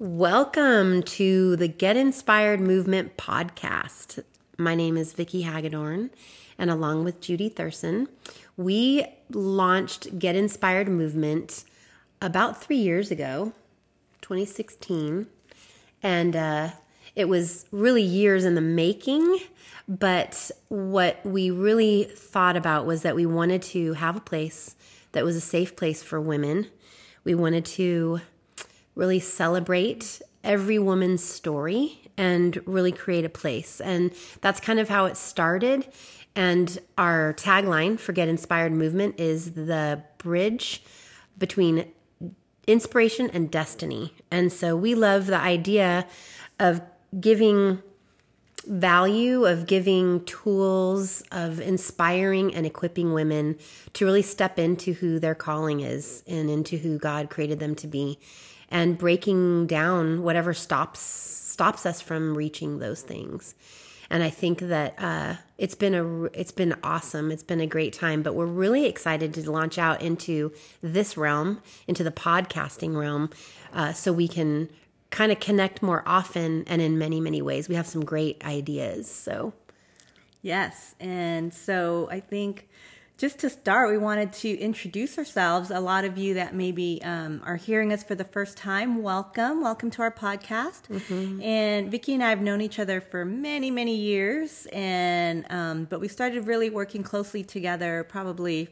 Welcome to the Get Inspired Movement podcast. My name is Vicki Hagedorn, and along with Judy Thurston, we launched Get Inspired Movement about three years ago, 2016, and uh, it was really years in the making. But what we really thought about was that we wanted to have a place that was a safe place for women. We wanted to really celebrate every woman's story and really create a place. And that's kind of how it started. And our tagline for Get Inspired Movement is the bridge between inspiration and destiny. And so we love the idea of giving value of giving tools of inspiring and equipping women to really step into who their calling is and into who God created them to be and breaking down whatever stops stops us from reaching those things. And I think that uh, it's been a it's been awesome. It's been a great time. But we're really excited to launch out into this realm, into the podcasting realm, uh, so we can kind of connect more often and in many many ways. We have some great ideas. So yes, and so I think just to start, we wanted to introduce ourselves. A lot of you that maybe um, are hearing us for the first time, welcome. Welcome to our podcast. Mm-hmm. And Vicki and I have known each other for many, many years. And, um, but we started really working closely together probably,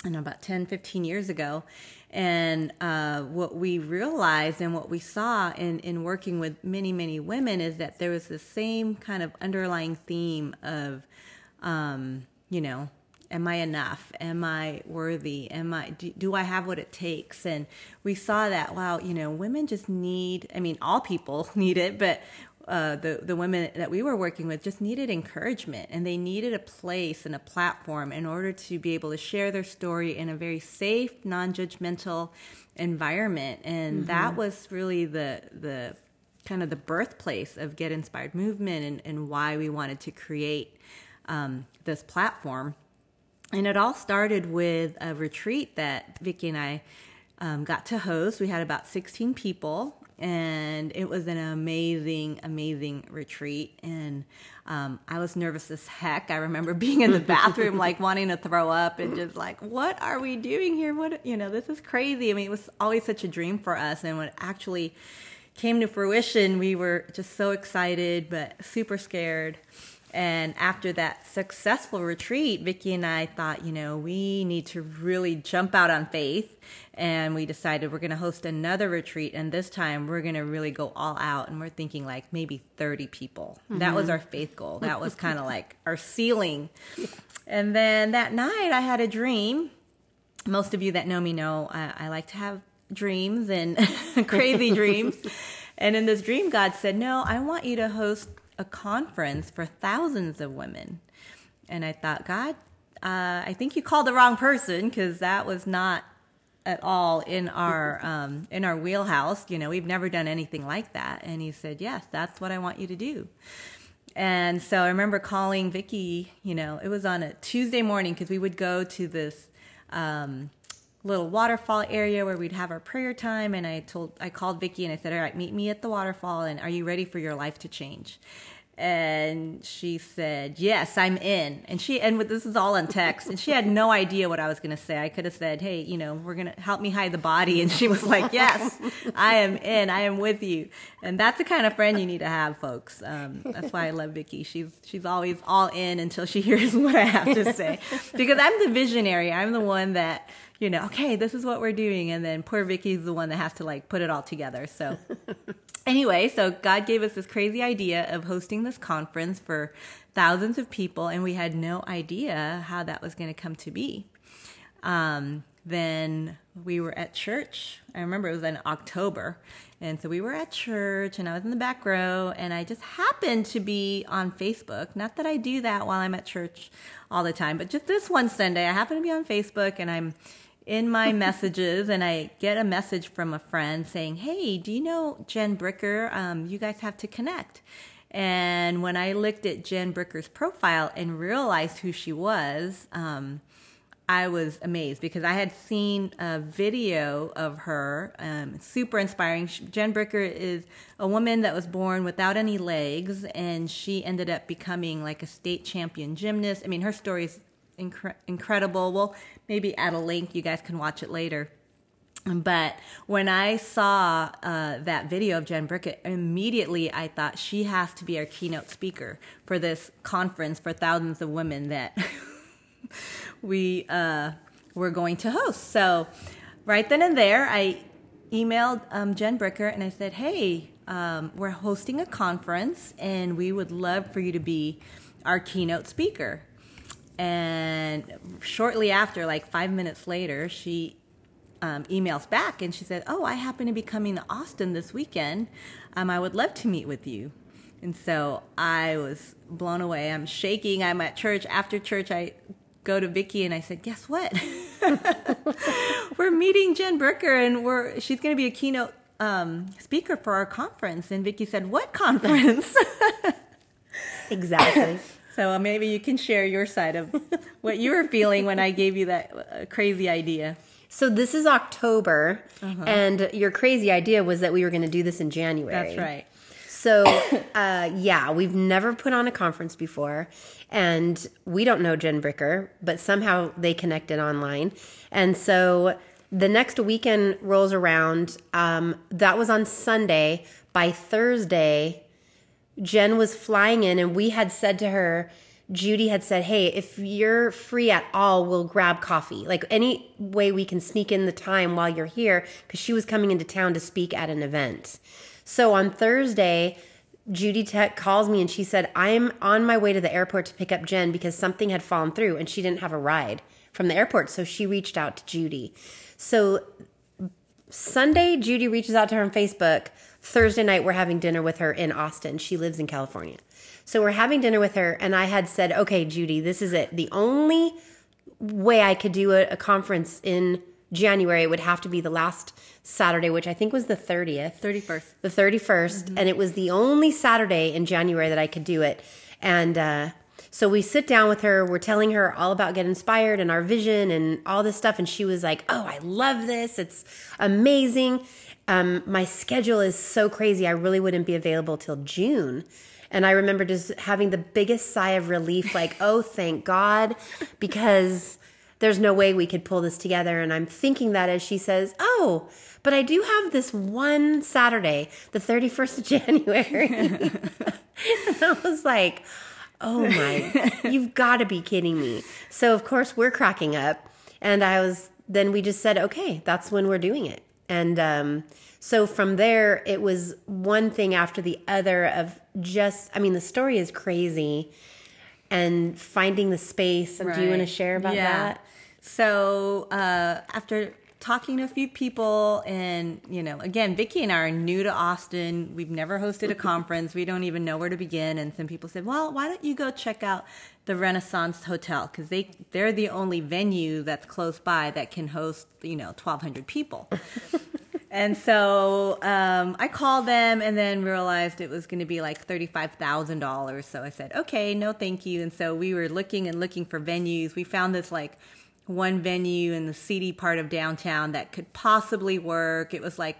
I don't know, about 10, 15 years ago. And uh, what we realized and what we saw in, in working with many, many women is that there was the same kind of underlying theme of, um, you know, am I enough? Am I worthy? Am I do, do, I have what it takes? And we saw that wow, you know, women just need. I mean, all people need it, but uh, the the women that we were working with just needed encouragement, and they needed a place and a platform in order to be able to share their story in a very safe, non-judgmental environment. And mm-hmm. that was really the the kind of the birthplace of Get Inspired Movement and, and why we wanted to create um, this platform and it all started with a retreat that Vicki and I um, got to host. We had about 16 people, and it was an amazing, amazing retreat. And um, I was nervous as heck. I remember being in the bathroom, like wanting to throw up and just like, what are we doing here? What, you know, this is crazy. I mean, it was always such a dream for us. And when it actually came to fruition, we were just so excited, but super scared. And after that successful retreat, Vicki and I thought, you know, we need to really jump out on faith. And we decided we're going to host another retreat. And this time we're going to really go all out. And we're thinking like maybe 30 people. Mm-hmm. That was mm-hmm. our faith goal. That was kind of like our ceiling. And then that night I had a dream. Most of you that know me know I, I like to have dreams and crazy dreams. And in this dream, God said, No, I want you to host a conference for thousands of women. And I thought, God, uh, I think you called the wrong person because that was not at all in our um, in our wheelhouse. You know, we've never done anything like that. And he said, Yes, that's what I want you to do. And so I remember calling Vicki. You know, it was on a Tuesday morning because we would go to this. Um, little waterfall area where we'd have our prayer time and I told I called Vicky and I said, "All right, meet me at the waterfall and are you ready for your life to change?" and she said, "Yes, I'm in." And she and this is all on text, and she had no idea what I was going to say. I could have said, "Hey, you know, we're going to help me hide the body," and she was like, "Yes, I am in. I am with you." And that's the kind of friend you need to have, folks. Um, that's why I love Vicky. She's she's always all in until she hears what I have to say, because I'm the visionary. I'm the one that you know, okay, this is what we're doing. And then poor Vicky's the one that has to like put it all together. So anyway, so God gave us this crazy idea of hosting this conference for thousands of people, and we had no idea how that was going to come to be. Um, then we were at church. I remember it was in October. And so we were at church and I was in the back row and I just happened to be on Facebook. Not that I do that while I'm at church all the time, but just this one Sunday I happened to be on Facebook and I'm in my messages and I get a message from a friend saying, Hey, do you know Jen Bricker? Um, you guys have to connect. And when I looked at Jen Bricker's profile and realized who she was, um, I was amazed because I had seen a video of her, um, super inspiring. Jen Bricker is a woman that was born without any legs, and she ended up becoming like a state champion gymnast. I mean, her story is incre- incredible. We'll maybe add a link. You guys can watch it later. But when I saw uh, that video of Jen Bricker, immediately I thought she has to be our keynote speaker for this conference for thousands of women that we uh, were going to host. So, right then and there, I emailed um, Jen Bricker and I said, Hey, um, we're hosting a conference and we would love for you to be our keynote speaker. And shortly after, like five minutes later, she um, emails back and she said, Oh, I happen to be coming to Austin this weekend. Um, I would love to meet with you. And so I was blown away. I'm shaking. I'm at church. After church, I go to Vicky and I said, "Guess what? we're meeting Jen Bricker, and we're she's going to be a keynote um, speaker for our conference." And Vicky said, "What conference?" exactly. So uh, maybe you can share your side of what you were feeling when I gave you that uh, crazy idea. So this is October, uh-huh. and your crazy idea was that we were going to do this in January. That's right. So, uh, yeah, we've never put on a conference before, and we don't know Jen Bricker, but somehow they connected online. And so the next weekend rolls around. Um, that was on Sunday. By Thursday, Jen was flying in, and we had said to her, Judy had said, Hey, if you're free at all, we'll grab coffee. Like any way we can sneak in the time while you're here, because she was coming into town to speak at an event. So on Thursday, Judy Tech calls me and she said, I'm on my way to the airport to pick up Jen because something had fallen through and she didn't have a ride from the airport. So she reached out to Judy. So Sunday, Judy reaches out to her on Facebook. Thursday night, we're having dinner with her in Austin. She lives in California. So we're having dinner with her, and I had said, okay, Judy, this is it. The only way I could do a, a conference in January, would have to be the last Saturday, which I think was the 30th. 31st. The 31st. Mm-hmm. And it was the only Saturday in January that I could do it. And uh, so we sit down with her. We're telling her all about Get Inspired and our vision and all this stuff. And she was like, Oh, I love this. It's amazing. Um, my schedule is so crazy. I really wouldn't be available till June. And I remember just having the biggest sigh of relief, like, oh, thank God, because there's no way we could pull this together. And I'm thinking that as she says, Oh, but I do have this one Saturday, the 31st of January. and I was like, Oh my, you've got to be kidding me. So, of course, we're cracking up. And I was, then we just said, Okay, that's when we're doing it. And um, so from there, it was one thing after the other of just, I mean, the story is crazy and finding the space. Right. Do you want to share about yeah. that? So uh, after talking to a few people, and you know, again, Vicky and I are new to Austin. We've never hosted a conference. We don't even know where to begin. And some people said, "Well, why don't you go check out the Renaissance Hotel because they they're the only venue that's close by that can host you know 1,200 people." and so um, I called them and then realized it was going to be like $35,000. So I said, okay, no, thank you. And so we were looking and looking for venues. We found this like one venue in the seedy part of downtown that could possibly work. It was like,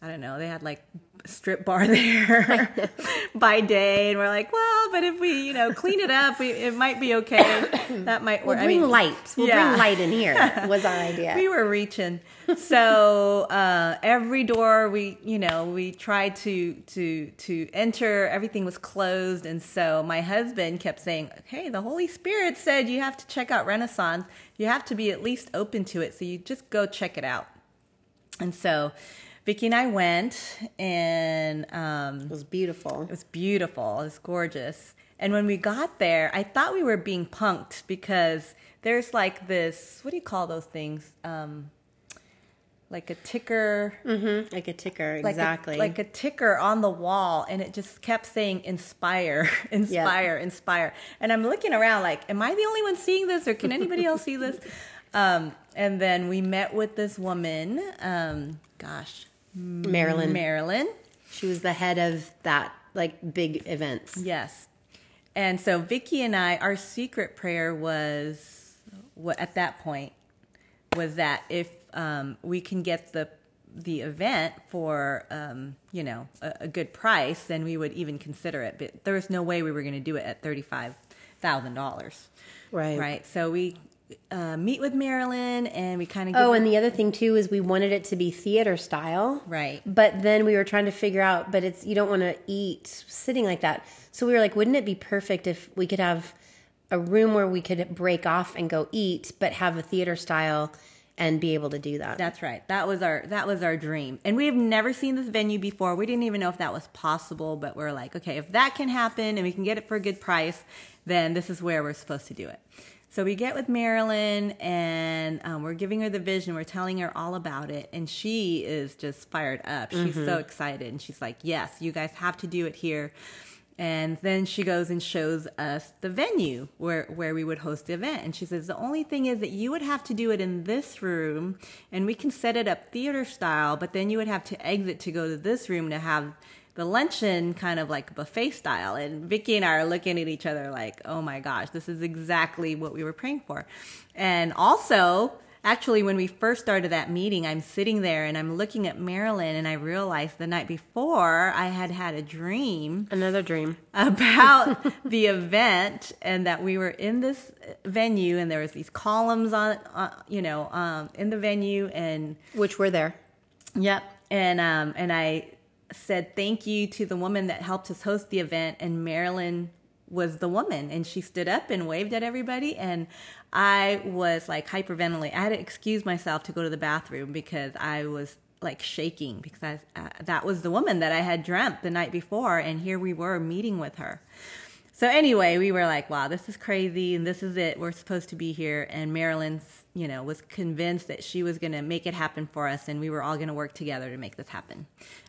I don't know, they had like a strip bar there by day, and we're like, well, but if we, you know, clean it up, we, it might be okay. That might work. We'll bring I mean, light. We'll yeah. bring light in here. Was our idea. we were reaching. So uh, every door we, you know, we tried to to to enter. Everything was closed, and so my husband kept saying, "Hey, the Holy Spirit said you have to check out Renaissance. You have to be at least open to it. So you just go check it out." And so Vicky and I went, and um, it was beautiful. It was beautiful. It was gorgeous. And when we got there, I thought we were being punked because there's like this. What do you call those things? Um, like a ticker. Mm-hmm. Like a ticker, exactly. Like a, like a, ticker on the wall, and it just kept saying "inspire, inspire, inspire." And I'm looking around, like, am I the only one seeing this, or can anybody else see this? Um, and then we met with this woman. Um, gosh, Marilyn. Marilyn. She was the head of that like big events. Yes. And so Vicky and I, our secret prayer was at that point was that if um, we can get the the event for um, you know a, a, good price, then we would even consider it. But there was no way we were going to do it at thirty five thousand dollars. Right. Right. So we uh, meet with Marilyn and we kind of. Oh, and the other thing too is we wanted it to be theater style. Right. But then we were trying to figure out, but it's you don't want to eat sitting like that. So we were like, wouldn't it be perfect if we could have a room where we could break off and go eat, but have a theater style and be able to do that. That's right. That was our that was our dream. And we have never seen this venue before. We didn't even know if that was possible, but we're like, okay, if that can happen and we can get it for a good price, then this is where we're supposed to do it. So we get with Marilyn and um, we're giving her the vision. We're telling her all about it. And she is just fired up. She's mm-hmm. so excited. And she's like, yes, you guys have to do it here. And then she goes and shows us the venue where, where we would host the event. And she says, the only thing is that you would have to do it in this room and we can set it up theater style, but then you would have to exit to go to this room to have the luncheon kind of like buffet style. And Vicky and I are looking at each other like, oh my gosh, this is exactly what we were praying for. And also, actually, when we first started that meeting, I'm sitting there and I'm looking at Marilyn, and I realized the night before I had had a dream. Another dream. About the event, and that we were in this venue, and there was these columns on, uh, you know, um, in the venue, and. Which were there. Yep. And, um, and I said thank you to the woman that helped us host the event, and Marilyn was the woman and she stood up and waved at everybody and I was like hyperventilating. I had to excuse myself to go to the bathroom because I was like shaking because I, uh, that was the woman that I had dreamt the night before and here we were meeting with her. So anyway, we were like, wow, this is crazy and this is it. We're supposed to be here and Marilyn's, you know, was convinced that she was going to make it happen for us and we were all going to work together to make this happen.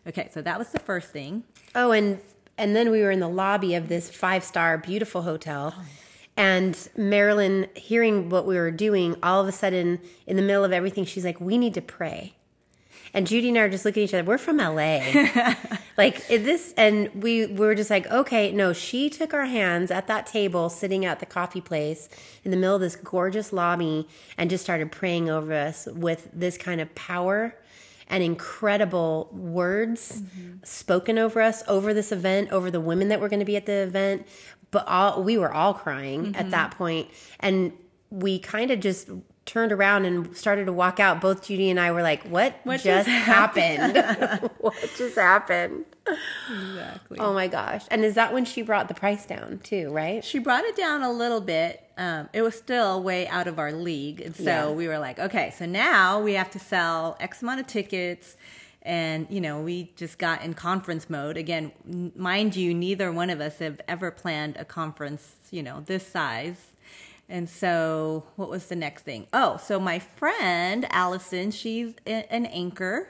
Okay, so that was the first thing. Oh, and and then we were in the lobby of this five star beautiful hotel. And Marilyn, hearing what we were doing, all of a sudden, in the middle of everything, she's like, We need to pray. And Judy and I are just looking at each other. We're from LA. like this, and we, we were just like, okay, no, she took our hands at that table sitting at the coffee place in the middle of this gorgeous lobby and just started praying over us with this kind of power and incredible words mm-hmm. spoken over us over this event, over the women that were going to be at the event. But all we were all crying mm-hmm. at that point, and we kind of just turned around and started to walk out. Both Judy and I were like, "What, what just, just happened? what just happened?" Exactly. Oh my gosh! And is that when she brought the price down too? Right? She brought it down a little bit. Um, it was still way out of our league, and so yeah. we were like, "Okay, so now we have to sell X amount of tickets." And you know, we just got in conference mode again. Mind you, neither one of us have ever planned a conference, you know, this size. And so, what was the next thing? Oh, so my friend Allison, she's an anchor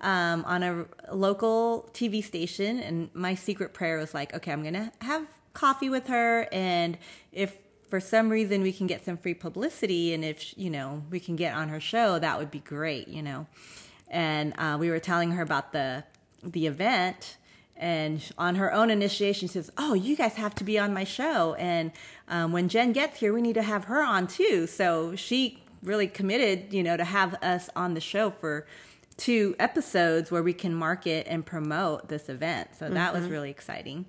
um, on a local TV station, and my secret prayer was like, okay, I'm gonna have coffee with her, and if for some reason we can get some free publicity, and if you know we can get on her show, that would be great, you know. And uh, we were telling her about the the event, and on her own initiation, she says, "Oh, you guys have to be on my show." And um, when Jen gets here, we need to have her on too. So she really committed, you know, to have us on the show for two episodes where we can market and promote this event. So that mm-hmm. was really exciting.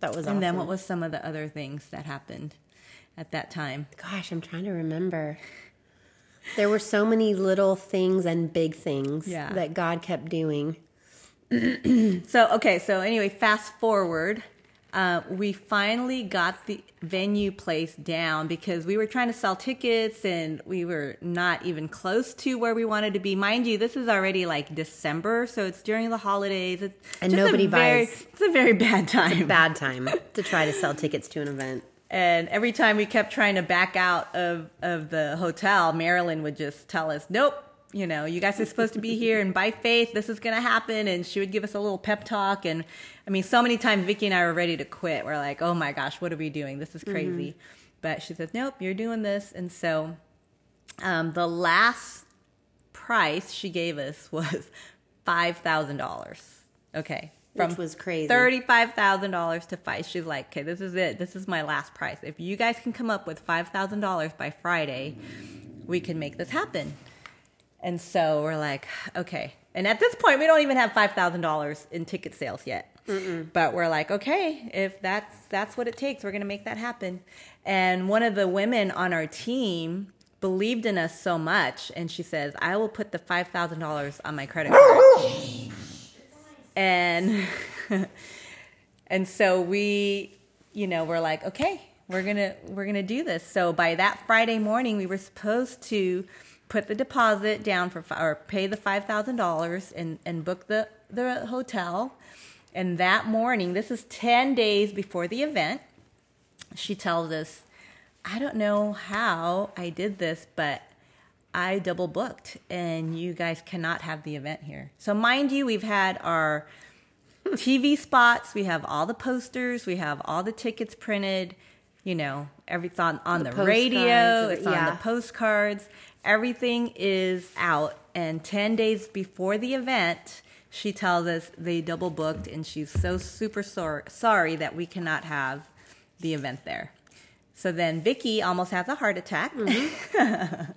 That was And awesome. then what was some of the other things that happened at that time? Gosh, I'm trying to remember. There were so many little things and big things yeah. that God kept doing. so, okay, so anyway, fast forward uh, we finally got the venue place down because we were trying to sell tickets and we were not even close to where we wanted to be. Mind you, this is already like December, so it's during the holidays. It's and nobody very, buys. It's a very bad time. bad time to try to sell tickets to an event. And every time we kept trying to back out of, of the hotel, Marilyn would just tell us, nope, you know, you guys are supposed to be here and by faith, this is going to happen. And she would give us a little pep talk. And I mean, so many times Vicky and I were ready to quit. We're like, oh my gosh, what are we doing? This is crazy. Mm-hmm. But she says, nope, you're doing this. And so um, the last price she gave us was $5,000. Okay. Which was crazy. Thirty-five thousand dollars to five. She's like, okay, this is it. This is my last price. If you guys can come up with five thousand dollars by Friday, we can make this happen. And so we're like, okay. And at this point, we don't even have five thousand dollars in ticket sales yet. Mm-mm. But we're like, okay, if that's that's what it takes, we're gonna make that happen. And one of the women on our team believed in us so much, and she says, "I will put the five thousand dollars on my credit card." and and so we, you know, we're like, okay, we're gonna we're gonna do this. So by that Friday morning, we were supposed to put the deposit down for or pay the five thousand dollars and and book the the hotel. And that morning, this is ten days before the event, she tells us, I don't know how I did this, but I double booked and you guys cannot have the event here. So, mind you, we've had our TV spots, we have all the posters, we have all the tickets printed, you know, everything on, on the, the radio, it's yeah. on the postcards. Everything is out. And 10 days before the event, she tells us they double booked and she's so super sor- sorry that we cannot have the event there. So then Vicky almost has a heart attack. Mm-hmm.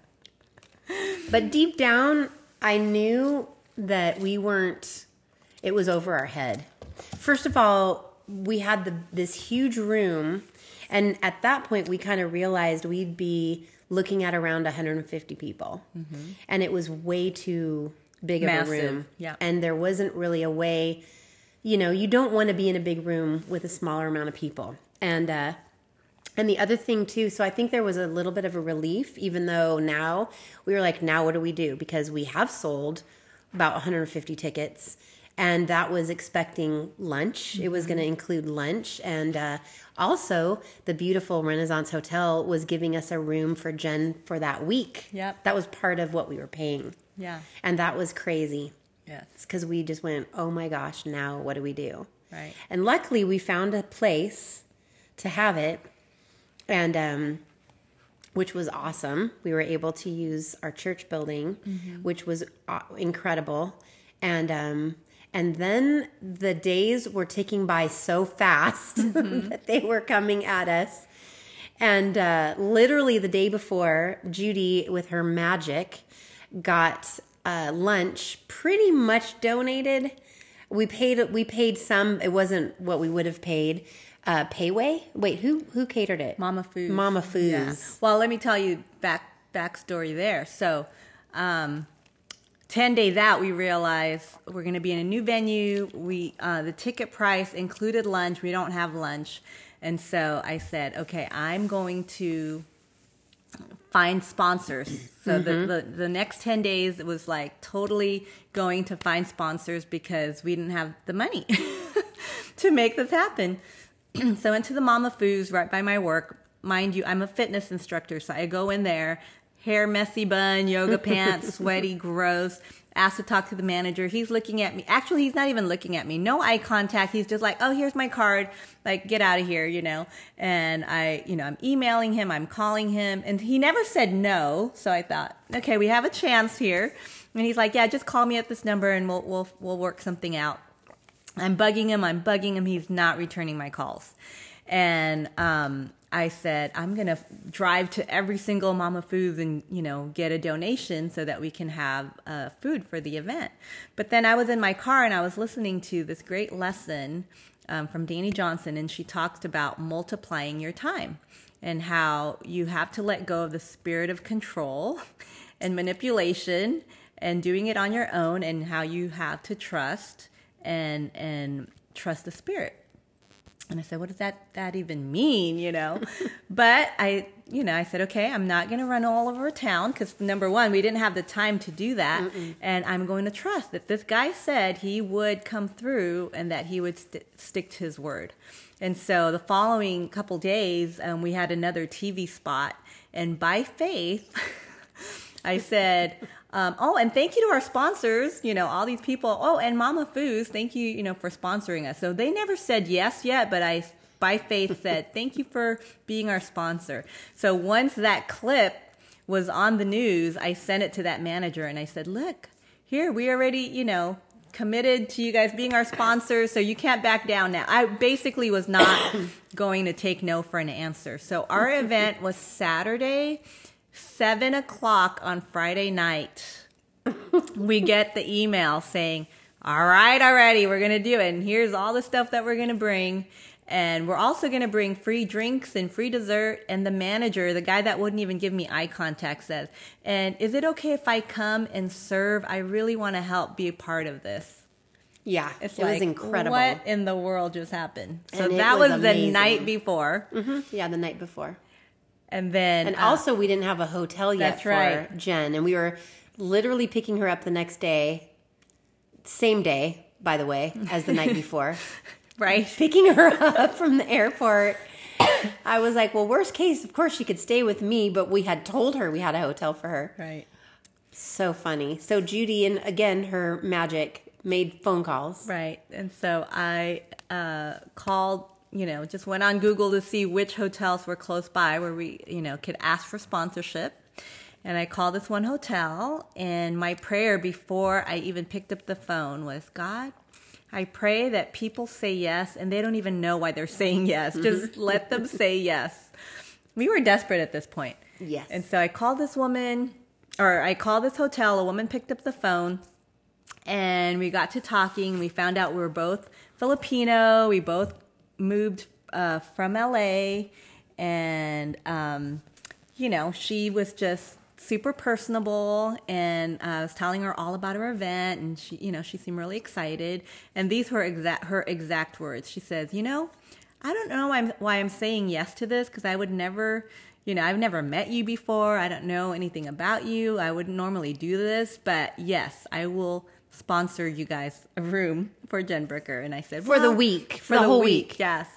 but deep down, I knew that we weren't, it was over our head. First of all, we had the, this huge room, and at that point, we kind of realized we'd be looking at around 150 people. Mm-hmm. And it was way too big Massive. of a room. Yeah. And there wasn't really a way, you know, you don't want to be in a big room with a smaller amount of people. And uh, and the other thing too, so I think there was a little bit of a relief, even though now we were like, now what do we do? Because we have sold about 150 tickets, and that was expecting lunch. Mm-hmm. It was going to include lunch, and uh, also the beautiful Renaissance Hotel was giving us a room for Jen for that week. Yep, that was part of what we were paying. Yeah, and that was crazy. Yes, because we just went, oh my gosh, now what do we do? Right, and luckily we found a place to have it and um, which was awesome. We were able to use our church building, mm-hmm. which was uh, incredible, and um, and then the days were ticking by so fast mm-hmm. that they were coming at us. And uh, literally the day before, Judy, with her magic, got uh, lunch pretty much donated. We paid we paid some. It wasn't what we would have paid, uh, Payway. Wait, who who catered it? Mama Food. Mama Fu's. Yeah. Well, let me tell you back backstory there. So, um, ten days out, we realized we're going to be in a new venue. We uh, the ticket price included lunch. We don't have lunch, and so I said, okay, I'm going to find sponsors. So mm-hmm. the, the, the next 10 days it was like totally going to find sponsors because we didn't have the money to make this happen. so I went to the Mama Fu's right by my work. Mind you, I'm a fitness instructor, so I go in there, hair messy bun, yoga pants, sweaty, gross. Asked to talk to the manager. He's looking at me. Actually, he's not even looking at me. No eye contact. He's just like, "Oh, here's my card. Like, get out of here," you know. And I, you know, I'm emailing him. I'm calling him, and he never said no. So I thought, okay, we have a chance here. And he's like, "Yeah, just call me at this number, and we'll we'll we'll work something out." I'm bugging him. I'm bugging him. He's not returning my calls. And um, I said, I'm going to drive to every single Mama Fu's and, you know, get a donation so that we can have uh, food for the event. But then I was in my car and I was listening to this great lesson um, from Dani Johnson, and she talked about multiplying your time and how you have to let go of the spirit of control and manipulation and doing it on your own, and how you have to trust and and trust the spirit. And I said, what does that that even mean, you know? but I, you know, I said, okay, I'm not going to run all over town because number one, we didn't have the time to do that, Mm-mm. and I'm going to trust that this guy said he would come through and that he would st- stick to his word. And so the following couple days, um, we had another TV spot, and by faith, I said, um, oh, and thank you to our sponsors, you know, all these people. Oh, and Mama Fu's, thank you, you know, for sponsoring us. So they never said yes yet, but I, by faith, said thank you for being our sponsor. So once that clip was on the news, I sent it to that manager and I said, look, here we already, you know, committed to you guys being our sponsors, so you can't back down now. I basically was not going to take no for an answer. So our event was Saturday, seven o'clock on Friday night. we get the email saying, "All right, already, we're gonna do it, and here's all the stuff that we're gonna bring." And we're also going to bring free drinks and free dessert. And the manager, the guy that wouldn't even give me eye contact, says, And is it okay if I come and serve? I really want to help be a part of this. Yeah, It's it like, was incredible. What in the world just happened? So And that was was, the night before. Mhm. Yeah, the night before. And then. And uh, also, we didn't have a hotel yet for right. Jen, and we were literally picking her up the next day, same day, by the way, as the night before. right? Picking her up from the airport. I was like, well, worst case, of course, she could stay with me, but we had told her we had a hotel for her. Right. So funny. So Judy, and again, her magic, made phone calls. Right. And so I uh, called, you know, just went on Google to see which hotels were close by where we, you know, could ask for sponsorship. And I called this one hotel, and my prayer before I even picked up the phone was God, I pray that people say yes and they don't even know why they're saying yes. Mm-hmm. Just let them say yes. We were desperate at this point. Yes. And so I called this woman, or I called this hotel. A woman picked up the phone, and we got to talking. We found out we were both Filipino. We both moved uh, from LA, and um, you know, she was just super personable and uh, I was telling her all about her event and she you know she seemed really excited and these were exact her exact words she says you know I don't know why I'm, why I'm saying yes to this because I would never, you know, I've never met you before. I don't know anything about you. I wouldn't normally do this, but yes, I will sponsor you guys a room for Jen Bricker. And I said, For the week, for the whole week." yes.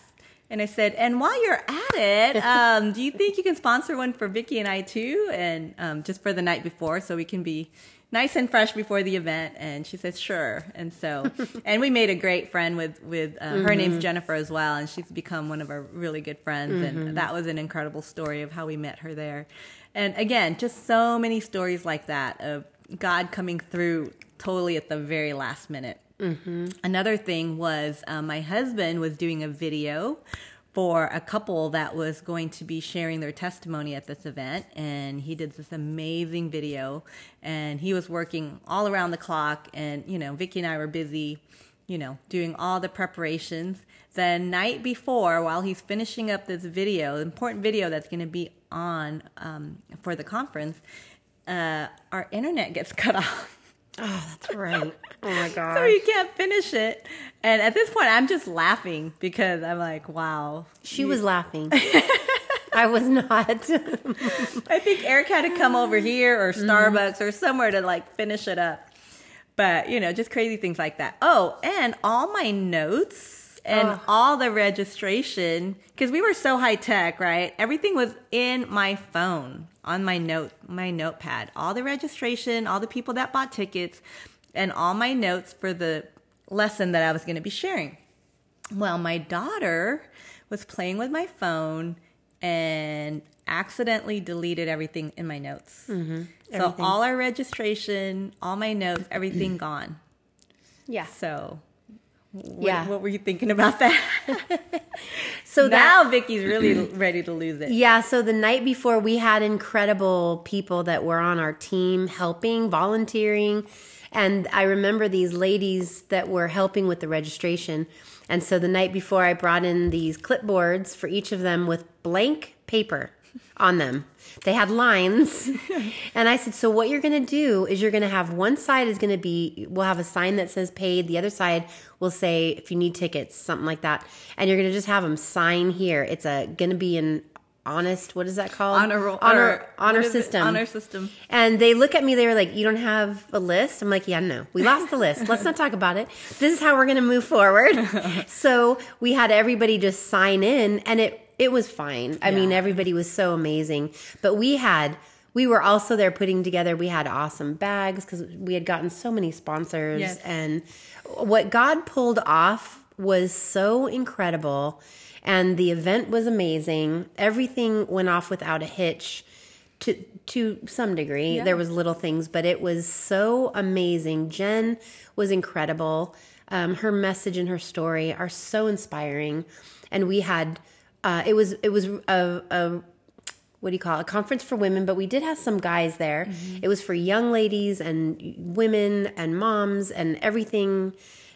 And I said, and while you're at it, um, do you think you can sponsor one for Vicky and I too? And um, just for the night before, so we can be nice and fresh before the event. And she says, sure. And so, and we made a great friend with with uh, her name's Jennifer as well, and she's become one of our really good friends. And that was an incredible story of how we met her there. And again, just so many stories like that of God coming through totally at the very last minute. Another thing was um, my husband was doing a video for a couple that was going to be sharing their testimony at this event, and he did this amazing video. And he was working all around the clock, and you know, Vicky and I were busy, you know, doing all the preparations. The night before, while he's finishing up this video, important video that's going to be on um, for the conference, uh, our internet gets cut off. Oh, that's right. Oh my god. so you can't finish it. And at this point, I'm just laughing because I'm like, wow. She was laughing. I was not. I think Eric had to come over here or mm-hmm. Starbucks or somewhere to like finish it up. But, you know, just crazy things like that. Oh, and all my notes and Ugh. all the registration, because we were so high tech, right? Everything was in my phone, on my note, my notepad. All the registration, all the people that bought tickets, and all my notes for the lesson that I was going to be sharing. Well, my daughter was playing with my phone and accidentally deleted everything in my notes. Mm-hmm. So all our registration, all my notes, everything gone. yeah. So, what, Yeah. what were you thinking about that? So that now Vicky's really ready to lose it. Yeah, so the night before we had incredible people that were on our team helping, volunteering, and I remember these ladies that were helping with the registration. And so the night before I brought in these clipboards for each of them with blank paper on them. They had lines. and I said, "So what you're going to do is you're going to have one side is going to be we'll have a sign that says paid, the other side will say if you need tickets, something like that. And you're going to just have them sign here. It's a going to be an honest, what is that called? Honor roll- honor or- honor what is it? system. Honor system. And they look at me, they were like, You don't have a list? I'm like, Yeah, no. We lost the list. Let's not talk about it. This is how we're going to move forward. so we had everybody just sign in, and it, it was fine. I mean, everybody was so amazing. But we had, we were also there putting together, we had awesome bags because we had gotten so many sponsors. Yes. And what God pulled off was so incredible. And the event was amazing. Everything went off without a hitch to to some degree. Yeah. There was little things, but it was so amazing. Jen was incredible. Um, her message and her story are so inspiring, and we had uh, it was it was a, a what do you call it? a conference for women, but we did have some guys there. It was for young ladies and women and moms and everything.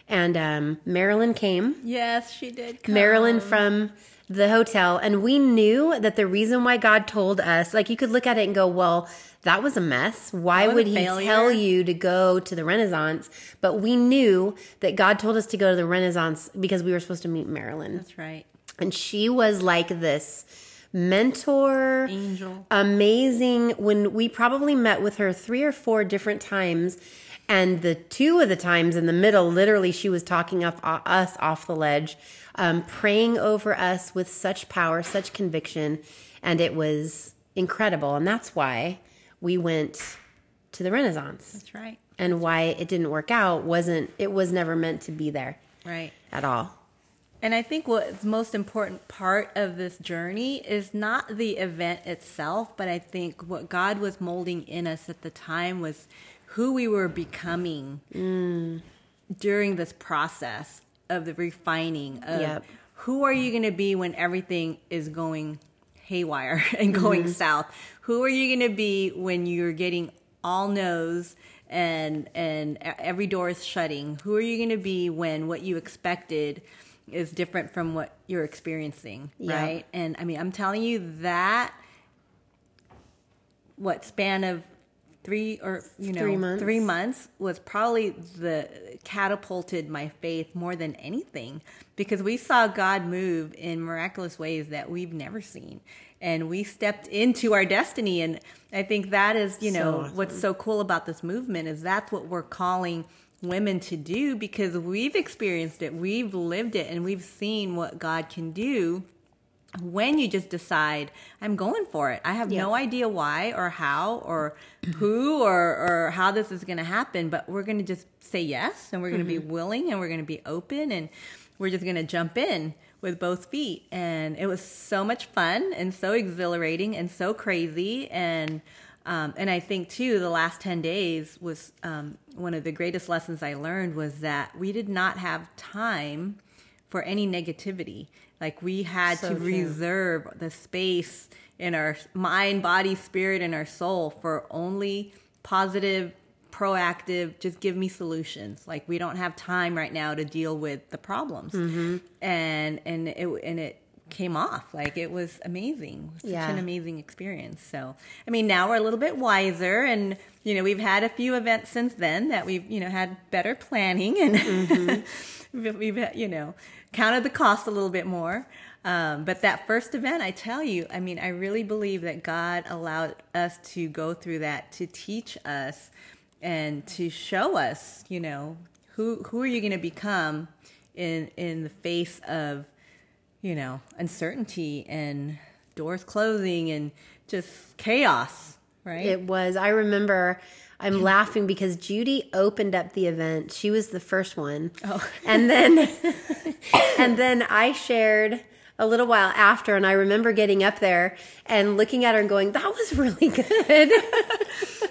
And um, Marilyn came. Yes, she did. Come. Marilyn from the hotel, and we knew that the reason why God told us, like you could look at it and go, well, that was a mess. Why would He failure. tell you to go to the Renaissance? But we knew that God told us to go to the Renaissance because we were supposed to meet Marilyn. That's right. And she was like this mentor, Angel. amazing. When we probably met with her three or four different times, and the two of the times in the middle, literally, she was talking off, uh, us off the ledge, um, praying over us with such power, such conviction, and it was incredible. And that's why we went to the Renaissance. That's right. And why it didn't work out wasn't, it was never meant to be there Right. at all. And I think what's most important part of this journey is not the event itself, but I think what God was molding in us at the time was who we were becoming mm. during this process of the refining of Yep. who are you going to be when everything is going haywire and going mm-hmm. south? Who are you going to be when you're getting all no's and and every door is shutting? Who are you going to be when what you expected is different from what you're experiencing, Yeah. right? And I mean, I'm telling you that what span of three or you know Three months. three months was probably the catapulted my faith more than anything because we saw God move in miraculous ways that we've never seen and we stepped into our destiny and I think that is you So know awesome. what's so cool about this movement is that's what we're calling women to do because we've experienced it we've lived it and we've seen what God can do when you just decide i'm going for it. I have no idea why or how or who or or how this is going to happen but we're going to just say yes and we're going to be mm-hmm. willing and we're going to be open and we're just going to jump in with both feet. And it was so much fun and so exhilarating and so crazy and um, and I think too, the last ten days was um, one of the greatest lessons I learned was that we did not have time for any negativity. Like we had So to true. reserve the space in our mind, body, spirit, and our soul for only positive, proactive, just give me solutions. Like we don't have time right now to deal with the problems. Mm-hmm. And and it and it came off. Like it was amazing. Such Yeah. an amazing experience. So I mean now we're a little bit wiser and you know, we've had a few events since then that we've, you know, had better planning and Mm-hmm. we've, you know, counted the cost a little bit more. Um, but that first event, I tell you, I mean, I really believe that God allowed us to go through that to teach us and to show us, you know, who who are you going to become in in the face of, you know, uncertainty and doors closing and just chaos, right? It was. I remember. I'm laughing because Judy opened up the event. She was the first one, Oh. and then, and then I shared a little while after, and I remember getting up there and looking at her and going, "That was really good."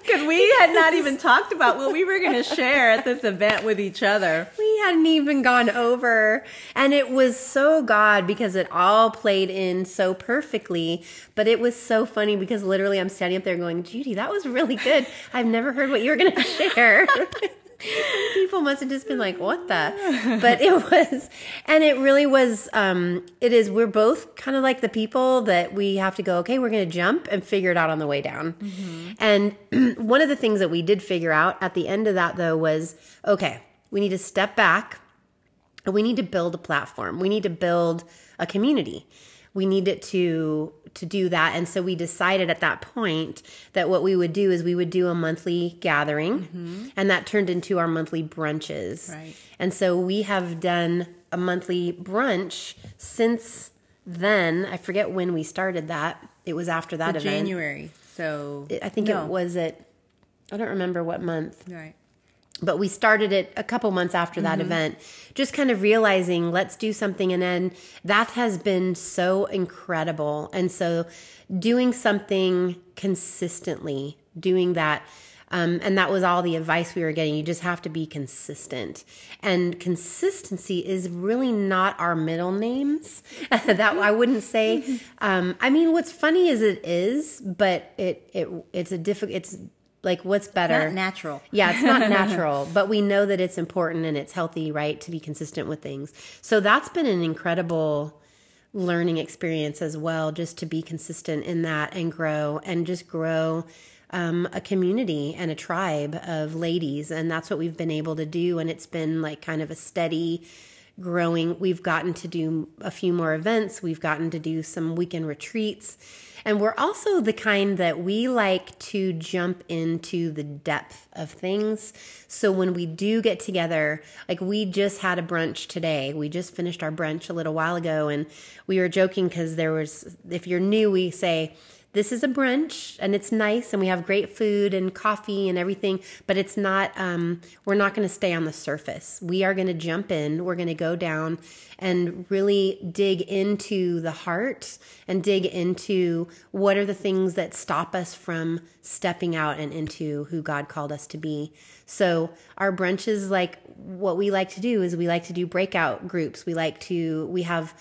Because we had not even talked about what we were going to share at this event with each other. we hadn't even gone over, and it was so God because it all played in so perfectly. But it was so funny because literally, I'm standing up there going, "Judy, that was really good. I've never heard what you were going to share." people must have just been like what the? But it was and it really was um it is we're both kind of like the people that we have to go okay we're going to jump and figure it out on the way down. And one of the things that we did figure out at the end of that though was okay we need to step back. We need to build a platform. We need to build a community. We need it to to do that and so we decided at that point that what we would do is we would do a monthly gathering mm-hmm. and that turned into our monthly brunches Right. and so we have done a monthly brunch since then i forget when we started that it was after that event January. So i think No. it was it i don't remember what month right. But we started it a couple months after that event just kind of realizing let's do something. And then that has been so incredible. And so doing something consistently doing that um, and that was all the advice we were getting. You just have to be consistent. And consistency is really not our middle names. That i wouldn't say. Um, i mean what's funny is it is but it, it it's a difficult it's like what's better Not natural. yeah, it's not natural, but we know that it's important and it's healthy, right, to be consistent with things. So that's been an incredible learning experience as well, just to be consistent in that and grow and just grow um, a community and a tribe of ladies. And that's what we've been able to do. And it's been like kind of a steady growing. We've gotten to do a few more events, we've gotten to do some weekend retreats. And we're also the kind that we like to jump into the depth of things. So when we do get together, like we just had a brunch today. We just finished our brunch a little while ago and we were joking because there was, if you're new, we say, this is a brunch and it's nice and we have great food and coffee and everything but it's not um, we're not going to stay on the surface. We are going to jump in we're going to go down and really dig into the heart and dig into what are the things that stop us from stepping out and into who god called us to be. So our brunches like what we like to do is we like to do breakout groups. We like to we have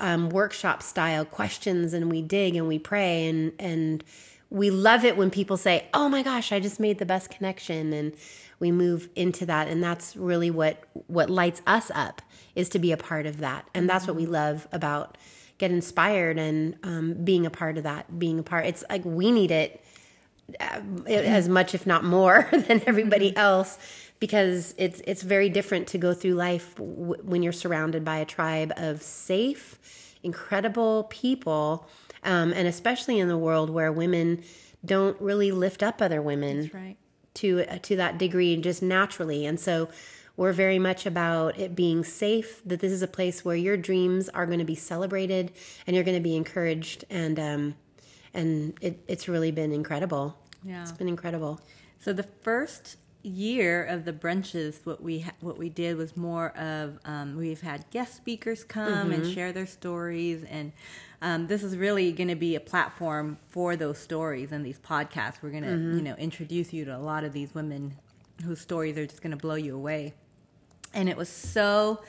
um, workshop style questions and we dig and we pray and and we love it when people say oh my gosh i just made the best connection. And we move into that. And that's really what what lights us up is to be a part of that. And that's what we love about get inspired and um, being a part of that being a part. It's like we need it uh, as much if not more than everybody else because it's it's very different to go through life w- when you're surrounded by a tribe of safe incredible people um, and especially in the world where women don't really lift up other women right. to uh, to that degree just naturally and so we're very much about it being safe that this is a place where your dreams are going to be celebrated and you're going to be encouraged and um and it, it's really been incredible Yeah. it's been incredible So the first year of the brunches, what we ha- what we did was more of um, we've had guest speakers come and share their stories, and um, this is really going to be a platform for those stories and these podcasts. We're going to you know introduce you to a lot of these women whose stories are just going to blow you away, and it was so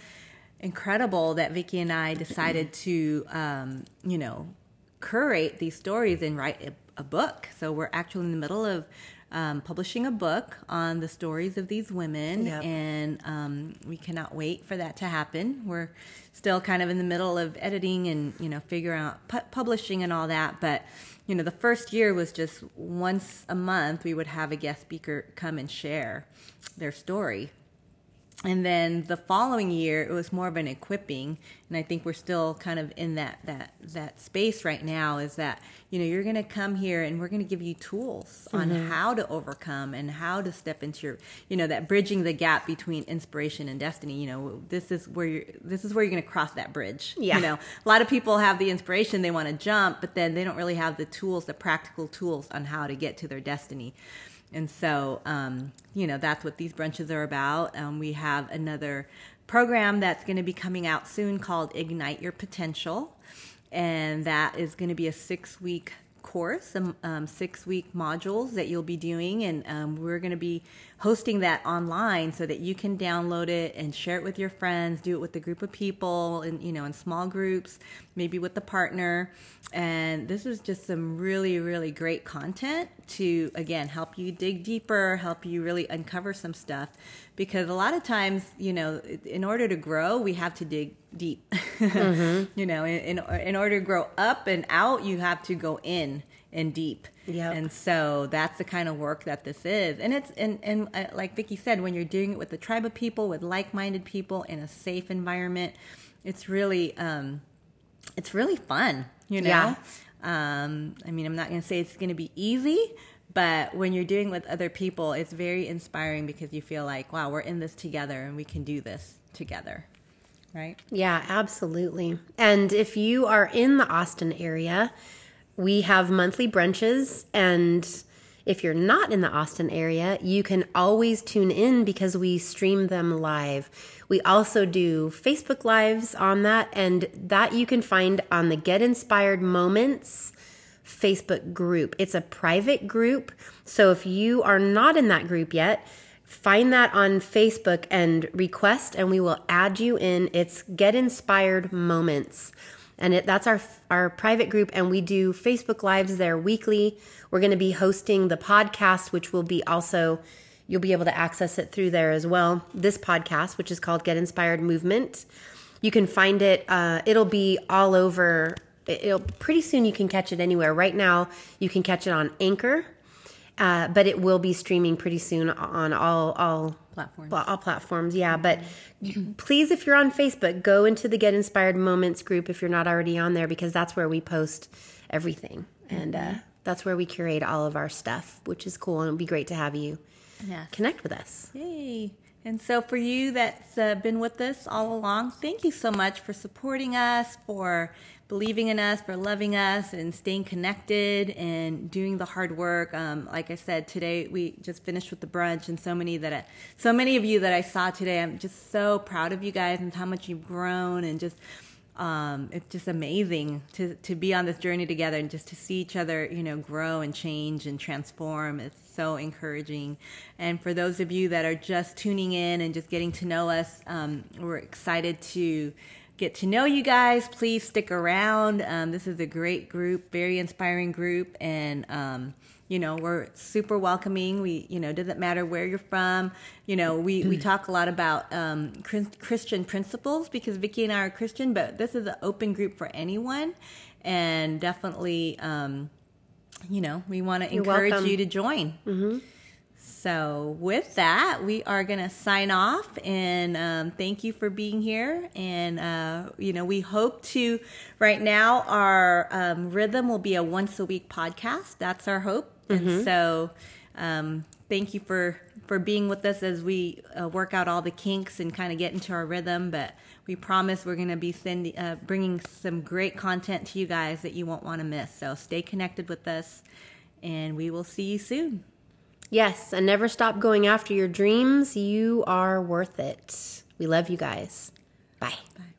incredible that Vicky and I decided to um, you know curate these stories and write a, a book. So we're actually in the middle of um, publishing a book on the stories of these women, Yep. and um, we cannot wait for that to happen. We're still kind of in the middle of editing and you know figuring out pu- publishing and all that, but you know the first year was just once a month we would have a guest speaker come and share their story and then the following year it was more of an equipping. And i think we're still kind of in that that that space right now is that you know you're going to come here and we're going to give you tools on mm-hmm. how to overcome and how to step into your you know that bridging the gap between inspiration and destiny. You know this is where you're this is where you're going to cross that bridge. Yeah. you know a lot of people have the inspiration they want to jump but then they don't really have the tools the practical tools on how to get to their destiny and so, um, you know, that's what these brunches are about. Um, we have another program that's going to be coming out soon called Ignite Your Potential. And that is going to be a six week course, um, um, six week modules that you'll be doing. And um, we're going to be hosting that online so that you can download it and share it with your friends, do it with a group of people and, you know, in small groups, maybe with the partner. And this is just some really, really great content to, again, help you dig deeper, help you really uncover some stuff. Because a lot of times, you know, in order to grow, we have to dig deep. Mm-hmm. you know, in, in, in order to grow up and out, you have to go in and deep. Yep. And so that's the kind of work that this is. And it's, and, and uh, like Vicki said, when you're doing it with a tribe of people, with like minded people in a safe environment, it's really, um, it's really fun, you know? Yeah. Um, I mean, I'm not going to say it's going to be easy, but when you're doing it with other people, it's very inspiring because you feel like, wow, we're in this together and we can do this together. Right? Yeah, absolutely. And if you are in the Austin area, we have monthly brunches and If you're not in the Austin area, you can always tune in because we stream them live. We also do Facebook Lives on that, and that you can find on the Get Inspired Moments Facebook group. It's a private group. So if you are not in that group yet, find that on Facebook and request, and we will add you in. It's Get Inspired Moments. And it, that's our our private group, and we do Facebook lives there weekly. We're going to be hosting the podcast, which will be also you'll be able to access it through there as well. This podcast, which is called Get Inspired Movement, you can find it. Uh, it'll be all over. It'll pretty soon. You can catch it anywhere. Right now, you can catch it on Anchor uh, but it will be streaming pretty soon on all all platforms. All platforms, yeah. But please, if you're on Facebook, go into the Get Inspired Moments group if you're not already on there, because that's where we post everything, and uh, that's where we curate all of our stuff, which is cool, and it'll be great to have you yes. connect with us. Yay! And so, for you that's uh, been with us all along, thank you so much for supporting us, for believing in us, for loving us, and staying connected and doing the hard work. Um, like I said today, we just finished with the brunch, and so many that I, so many of you that I saw today, I'm just so proud of you guys and how much you've grown, and just um, it's just amazing to to be on this journey together and just to see each other, you know, grow and change and transform. It's so encouraging. And for those of you that are just tuning in and just getting to know us, um, we're excited to get to know you guys. Please stick around. Um, this is a great group, very inspiring group, and um, you know we're super welcoming. We you know doesn't matter where you're from. You know we we talk a lot about um, Christian principles because Vicki and I are Christian, but this is an open group for anyone, and definitely. Um, you know, we want to encourage welcome. you to join. Mm-hmm. So, with that, we are going to sign off and um, thank you for being here. And, uh, you know, we hope to, right now, our um, rhythm will be a once a week podcast. That's our hope. Mm-hmm. And so, um, thank you for, for being with us as we uh, work out all the kinks and kind of get into our rhythm. But we promise we're going to be sending, uh, bringing some great content to you guys that you won't want to miss. So, stay connected with us and we will see you soon. Yes, and never stop going after your dreams. You are worth it. We love you guys. Bye. Bye.